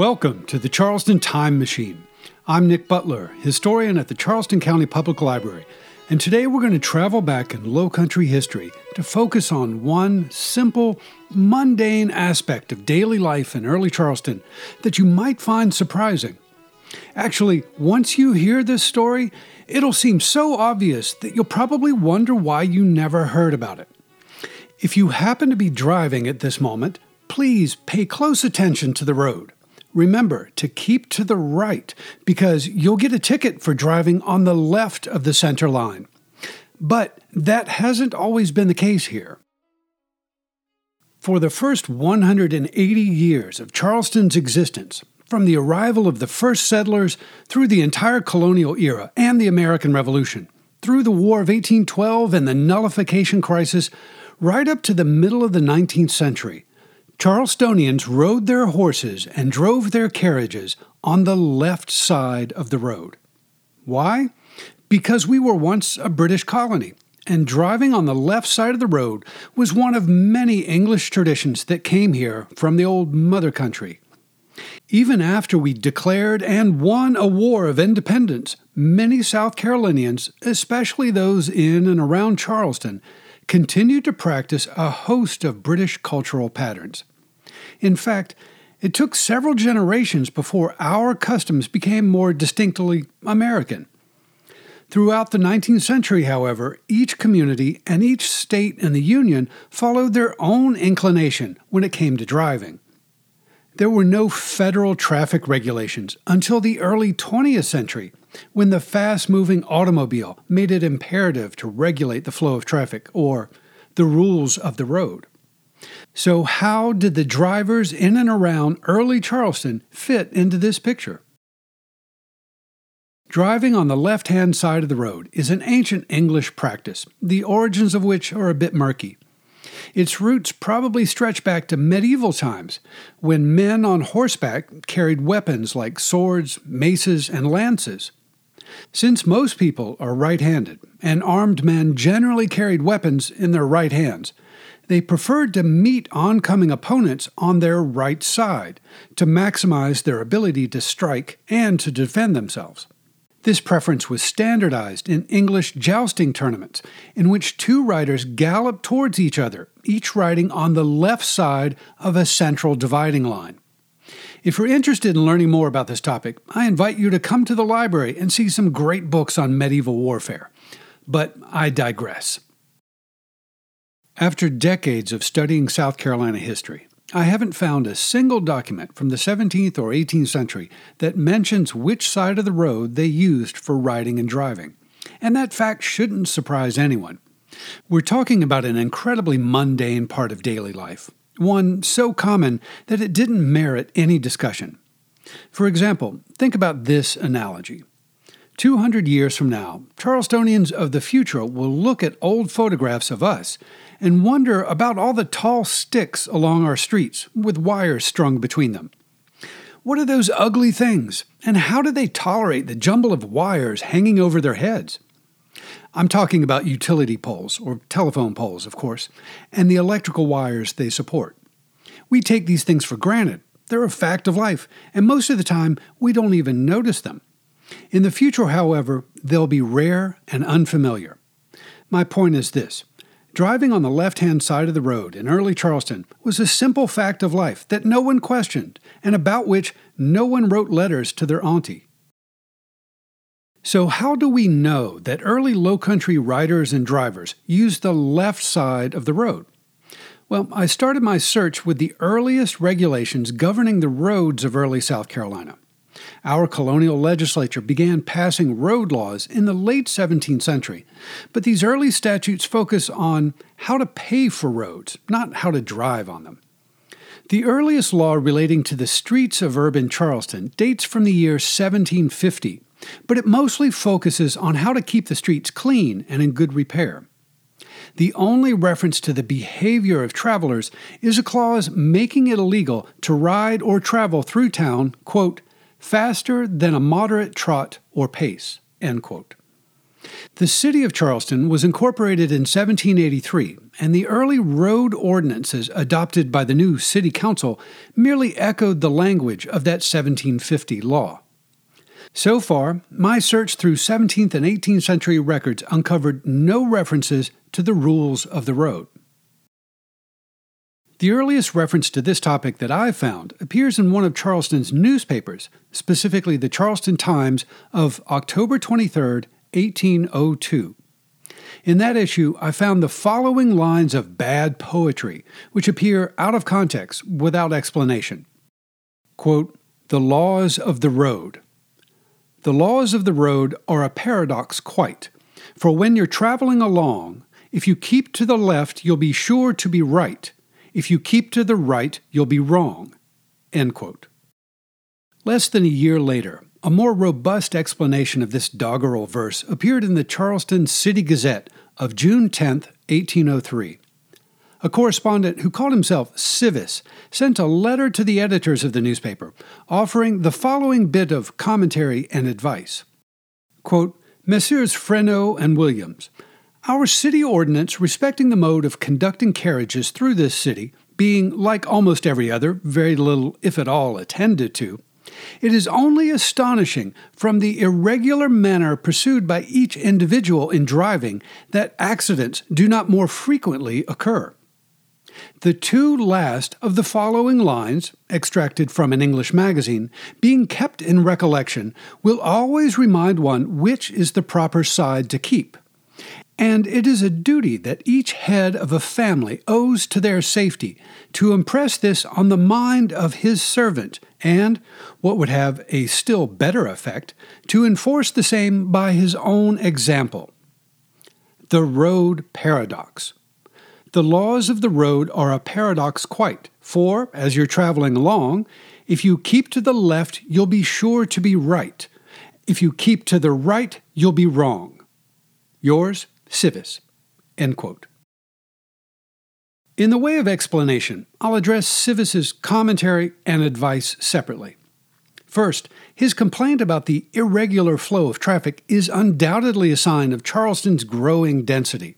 Welcome to the Charleston Time Machine. I'm Nick Butler, historian at the Charleston County Public Library, and today we're going to travel back in low country history to focus on one simple, mundane aspect of daily life in early Charleston that you might find surprising. Actually, once you hear this story, it'll seem so obvious that you'll probably wonder why you never heard about it. If you happen to be driving at this moment, please pay close attention to the road. Remember to keep to the right because you'll get a ticket for driving on the left of the center line. But that hasn't always been the case here. For the first 180 years of Charleston's existence, from the arrival of the first settlers through the entire colonial era and the American Revolution, through the War of 1812 and the nullification crisis, right up to the middle of the 19th century, Charlestonians rode their horses and drove their carriages on the left side of the road. Why? Because we were once a British colony, and driving on the left side of the road was one of many English traditions that came here from the old mother country. Even after we declared and won a war of independence, many South Carolinians, especially those in and around Charleston, continued to practice a host of British cultural patterns. In fact, it took several generations before our customs became more distinctly American. Throughout the 19th century, however, each community and each state in the Union followed their own inclination when it came to driving. There were no federal traffic regulations until the early 20th century, when the fast moving automobile made it imperative to regulate the flow of traffic, or the rules of the road. So, how did the drivers in and around early Charleston fit into this picture? Driving on the left hand side of the road is an ancient English practice, the origins of which are a bit murky. Its roots probably stretch back to medieval times, when men on horseback carried weapons like swords, maces, and lances. Since most people are right handed, and armed men generally carried weapons in their right hands, they preferred to meet oncoming opponents on their right side to maximize their ability to strike and to defend themselves. This preference was standardized in English jousting tournaments, in which two riders galloped towards each other, each riding on the left side of a central dividing line. If you're interested in learning more about this topic, I invite you to come to the library and see some great books on medieval warfare. But I digress. After decades of studying South Carolina history, I haven't found a single document from the 17th or 18th century that mentions which side of the road they used for riding and driving. And that fact shouldn't surprise anyone. We're talking about an incredibly mundane part of daily life, one so common that it didn't merit any discussion. For example, think about this analogy. 200 years from now, Charlestonians of the future will look at old photographs of us and wonder about all the tall sticks along our streets with wires strung between them. What are those ugly things, and how do they tolerate the jumble of wires hanging over their heads? I'm talking about utility poles, or telephone poles, of course, and the electrical wires they support. We take these things for granted. They're a fact of life, and most of the time we don't even notice them. In the future, however, they'll be rare and unfamiliar. My point is this Driving on the left hand side of the road in early Charleston was a simple fact of life that no one questioned and about which no one wrote letters to their auntie. So, how do we know that early low country riders and drivers used the left side of the road? Well, I started my search with the earliest regulations governing the roads of early South Carolina. Our colonial legislature began passing road laws in the late 17th century, but these early statutes focus on how to pay for roads, not how to drive on them. The earliest law relating to the streets of urban Charleston dates from the year 1750, but it mostly focuses on how to keep the streets clean and in good repair. The only reference to the behavior of travelers is a clause making it illegal to ride or travel through town, quote, faster than a moderate trot or pace. The city of Charleston was incorporated in 1783, and the early road ordinances adopted by the new city council merely echoed the language of that 1750 law. So far, my search through 17th and 18th century records uncovered no references to the rules of the road. The earliest reference to this topic that I found appears in one of Charleston's newspapers, specifically the Charleston Times of October 23, 1802. In that issue, I found the following lines of bad poetry, which appear out of context without explanation. Quote, the laws of the road. The laws of the road are a paradox quite, for when you're traveling along, if you keep to the left, you'll be sure to be right. If you keep to the right, you'll be wrong. Less than a year later, a more robust explanation of this doggerel verse appeared in the Charleston City Gazette of June 10, 1803. A correspondent who called himself Civis sent a letter to the editors of the newspaper offering the following bit of commentary and advice. Quote, Messrs. Freneau and Williams, our city ordinance respecting the mode of conducting carriages through this city, being, like almost every other, very little, if at all, attended to, it is only astonishing from the irregular manner pursued by each individual in driving that accidents do not more frequently occur. The two last of the following lines, extracted from an English magazine, being kept in recollection, will always remind one which is the proper side to keep. And it is a duty that each head of a family owes to their safety to impress this on the mind of his servant, and, what would have a still better effect, to enforce the same by his own example. The Road Paradox. The laws of the road are a paradox quite, for, as you're traveling along, if you keep to the left, you'll be sure to be right. If you keep to the right, you'll be wrong. Yours, Civis. End quote. In the way of explanation, I'll address Civis's commentary and advice separately. First, his complaint about the irregular flow of traffic is undoubtedly a sign of Charleston's growing density.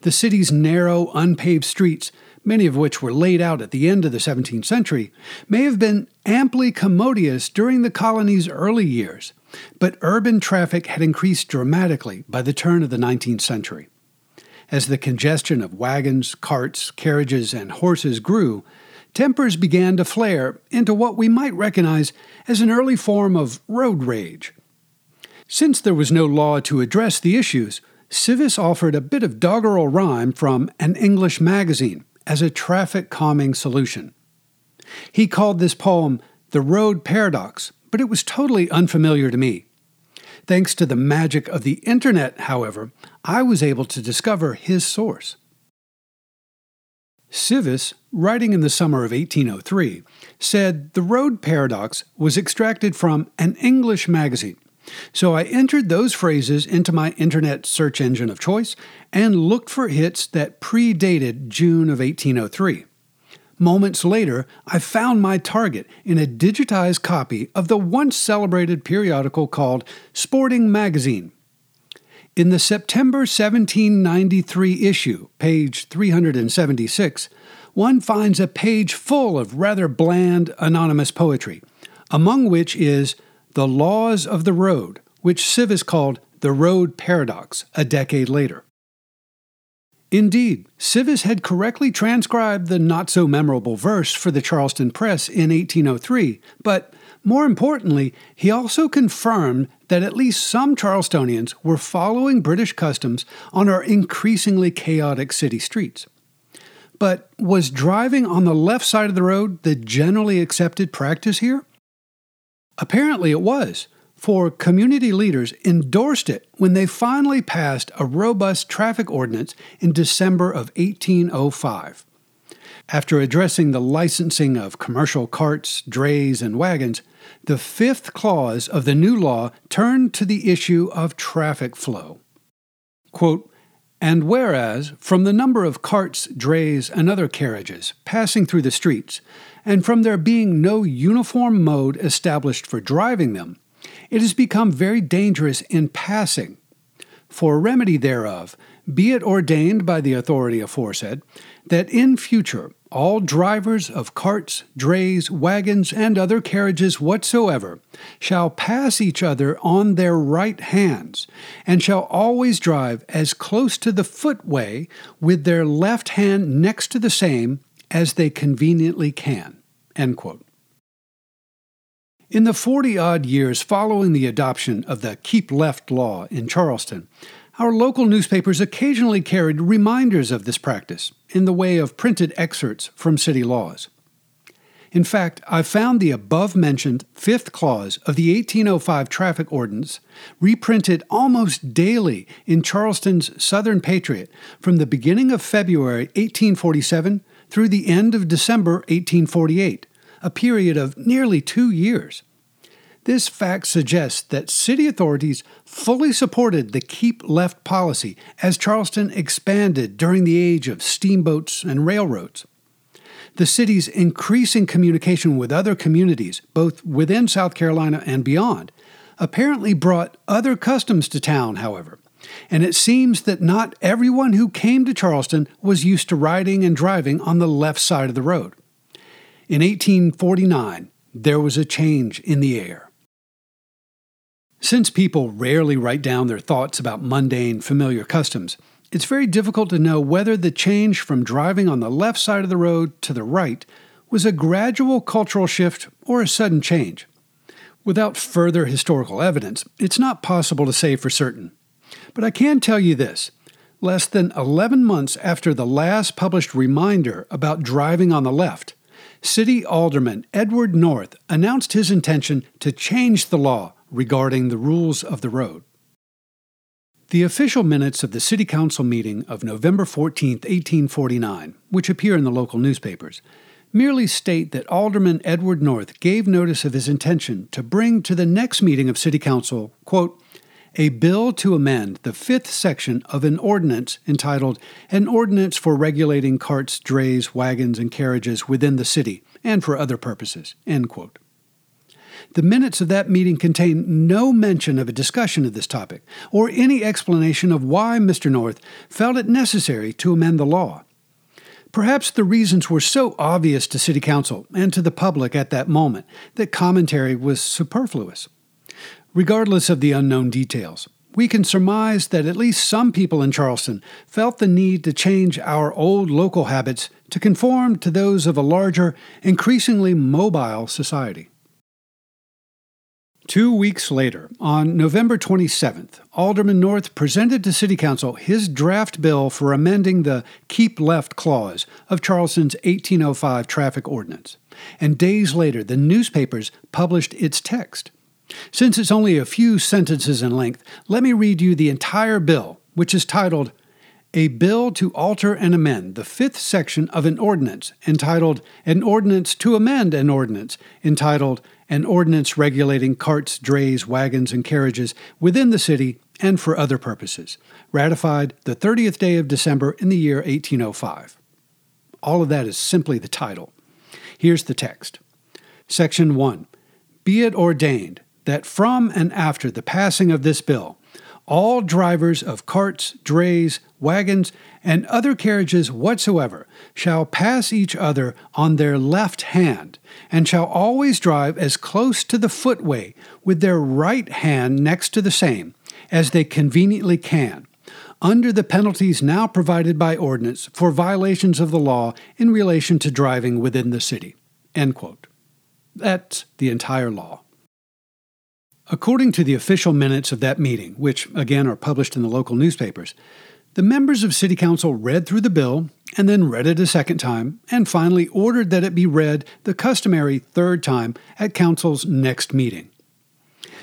The city's narrow, unpaved streets, many of which were laid out at the end of the 17th century, may have been amply commodious during the colony's early years, but urban traffic had increased dramatically by the turn of the 19th century. As the congestion of wagons, carts, carriages, and horses grew, tempers began to flare into what we might recognize as an early form of road rage. Since there was no law to address the issues, Civis offered a bit of doggerel rhyme from an English magazine as a traffic calming solution. He called this poem The Road Paradox, but it was totally unfamiliar to me. Thanks to the magic of the internet, however, I was able to discover his source. Civis, writing in the summer of 1803, said the road paradox was extracted from an English magazine so I entered those phrases into my internet search engine of choice and looked for hits that predated June of 1803. Moments later, I found my target in a digitized copy of the once celebrated periodical called Sporting Magazine. In the September 1793 issue, page 376, one finds a page full of rather bland, anonymous poetry, among which is the Laws of the Road, which Civis called the Road Paradox a decade later. Indeed, Civis had correctly transcribed the not so memorable verse for the Charleston Press in 1803, but more importantly, he also confirmed that at least some Charlestonians were following British customs on our increasingly chaotic city streets. But was driving on the left side of the road the generally accepted practice here? Apparently it was, for community leaders endorsed it when they finally passed a robust traffic ordinance in December of 1805. After addressing the licensing of commercial carts, drays, and wagons, the fifth clause of the new law turned to the issue of traffic flow. Quote, and whereas, from the number of carts, drays, and other carriages passing through the streets, and from there being no uniform mode established for driving them, it has become very dangerous in passing. for remedy thereof, be it ordained by the authority aforesaid, that in future all drivers of carts, drays, wagons, and other carriages whatsoever shall pass each other on their right hands, and shall always drive as close to the footway with their left hand next to the same as they conveniently can. In the 40 odd years following the adoption of the Keep Left law in Charleston, our local newspapers occasionally carried reminders of this practice in the way of printed excerpts from city laws. In fact, I found the above mentioned fifth clause of the 1805 traffic ordinance reprinted almost daily in Charleston's Southern Patriot from the beginning of February 1847 through the end of December 1848, a period of nearly two years. This fact suggests that city authorities fully supported the keep left policy as Charleston expanded during the age of steamboats and railroads. The city's increasing communication with other communities, both within South Carolina and beyond, apparently brought other customs to town, however. And it seems that not everyone who came to Charleston was used to riding and driving on the left side of the road. In 1849, there was a change in the air. Since people rarely write down their thoughts about mundane, familiar customs, it's very difficult to know whether the change from driving on the left side of the road to the right was a gradual cultural shift or a sudden change. Without further historical evidence, it's not possible to say for certain. But I can tell you this less than 11 months after the last published reminder about driving on the left, City Alderman Edward North announced his intention to change the law regarding the rules of the road. The official minutes of the City Council meeting of November 14, 1849, which appear in the local newspapers, merely state that Alderman Edward North gave notice of his intention to bring to the next meeting of City Council, quote, a bill to amend the fifth section of an ordinance entitled An Ordinance for Regulating Carts, Drays, Wagons, and Carriages Within the City and for Other Purposes. The minutes of that meeting contain no mention of a discussion of this topic or any explanation of why Mr. North felt it necessary to amend the law. Perhaps the reasons were so obvious to City Council and to the public at that moment that commentary was superfluous. Regardless of the unknown details, we can surmise that at least some people in Charleston felt the need to change our old local habits to conform to those of a larger, increasingly mobile society. Two weeks later, on November 27th, Alderman North presented to City Council his draft bill for amending the Keep Left clause of Charleston's 1805 traffic ordinance. And days later, the newspapers published its text. Since it's only a few sentences in length, let me read you the entire bill, which is titled A Bill to Alter and Amend the Fifth Section of an Ordinance, entitled An Ordinance to Amend an Ordinance, entitled an ordinance regulating carts, drays, wagons, and carriages within the city and for other purposes, ratified the 30th day of December in the year 1805. All of that is simply the title. Here's the text Section 1 Be it ordained that from and after the passing of this bill, all drivers of carts, drays, wagons, and other carriages whatsoever shall pass each other on their left hand, and shall always drive as close to the footway with their right hand next to the same, as they conveniently can, under the penalties now provided by ordinance for violations of the law in relation to driving within the city. That's the entire law. According to the official minutes of that meeting, which again are published in the local newspapers, the members of City Council read through the bill and then read it a second time, and finally ordered that it be read the customary third time at Council's next meeting.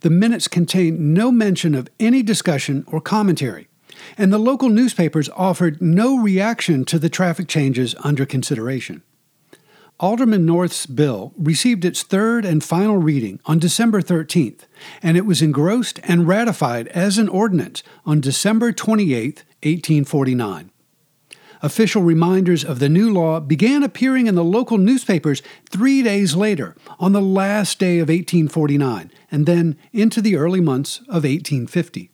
The minutes contain no mention of any discussion or commentary, and the local newspapers offered no reaction to the traffic changes under consideration. Alderman North's bill received its third and final reading on December 13th, and it was engrossed and ratified as an ordinance on December 28, 1849. Official reminders of the new law began appearing in the local newspapers three days later, on the last day of 1849, and then into the early months of 1850.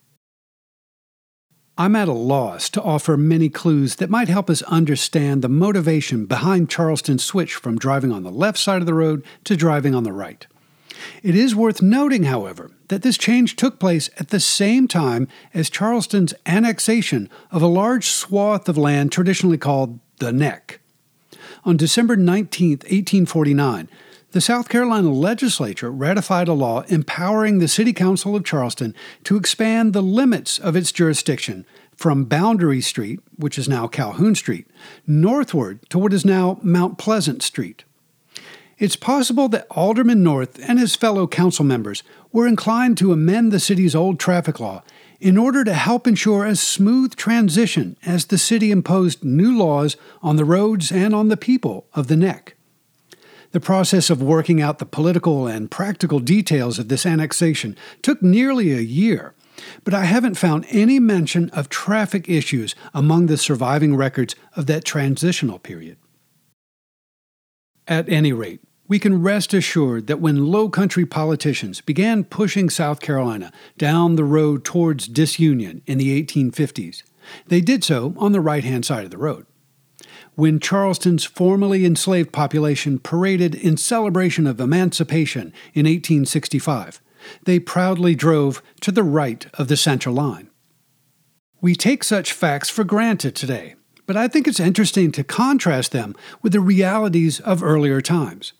I'm at a loss to offer many clues that might help us understand the motivation behind Charleston's switch from driving on the left side of the road to driving on the right. It is worth noting, however, that this change took place at the same time as Charleston's annexation of a large swath of land traditionally called the Neck. On December 19, 1849, the South Carolina legislature ratified a law empowering the City Council of Charleston to expand the limits of its jurisdiction from Boundary Street, which is now Calhoun Street, northward to what is now Mount Pleasant Street. It's possible that Alderman North and his fellow council members were inclined to amend the city's old traffic law in order to help ensure a smooth transition as the city imposed new laws on the roads and on the people of the neck. The process of working out the political and practical details of this annexation took nearly a year, but I haven't found any mention of traffic issues among the surviving records of that transitional period. At any rate, we can rest assured that when low country politicians began pushing South Carolina down the road towards disunion in the 1850s, they did so on the right hand side of the road when Charleston's formerly enslaved population paraded in celebration of emancipation in 1865, they proudly drove to the right of the center line. We take such facts for granted today, but I think it's interesting to contrast them with the realities of earlier times.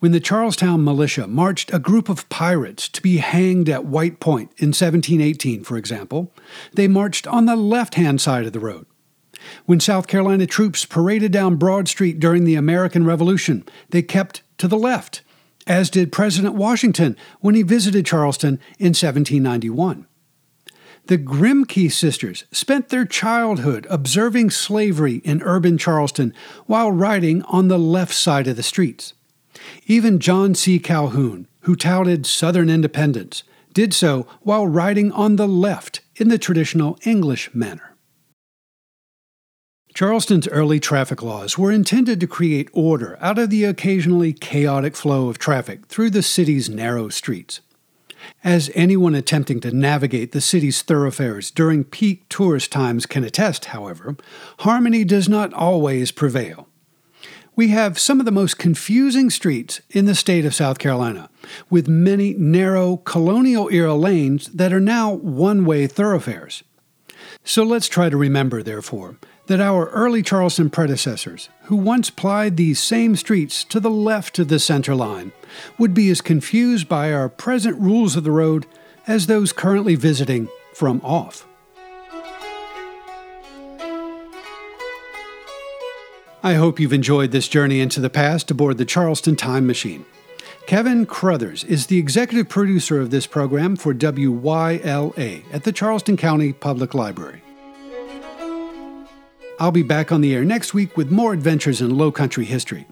When the Charlestown militia marched a group of pirates to be hanged at White Point in 1718, for example, they marched on the left hand side of the road. When South Carolina troops paraded down Broad Street during the American Revolution, they kept to the left, as did President Washington when he visited Charleston in 1791. The Grimke sisters spent their childhood observing slavery in urban Charleston while riding on the left side of the streets. Even John C. Calhoun, who touted Southern independence, did so while riding on the left in the traditional English manner. Charleston's early traffic laws were intended to create order out of the occasionally chaotic flow of traffic through the city's narrow streets. As anyone attempting to navigate the city's thoroughfares during peak tourist times can attest, however, harmony does not always prevail. We have some of the most confusing streets in the state of South Carolina, with many narrow colonial era lanes that are now one way thoroughfares. So let's try to remember, therefore, that our early Charleston predecessors, who once plied these same streets to the left of the center line, would be as confused by our present rules of the road as those currently visiting from off. I hope you've enjoyed this journey into the past aboard the Charleston Time Machine. Kevin Crothers is the executive producer of this program for WYLA at the Charleston County Public Library. I'll be back on the air next week with more adventures in low country history.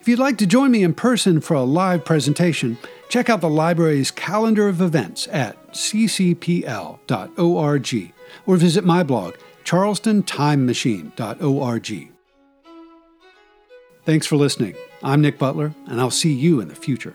If you'd like to join me in person for a live presentation, check out the library's calendar of events at ccpl.org or visit my blog, charlestontimemachine.org. Thanks for listening. I'm Nick Butler, and I'll see you in the future.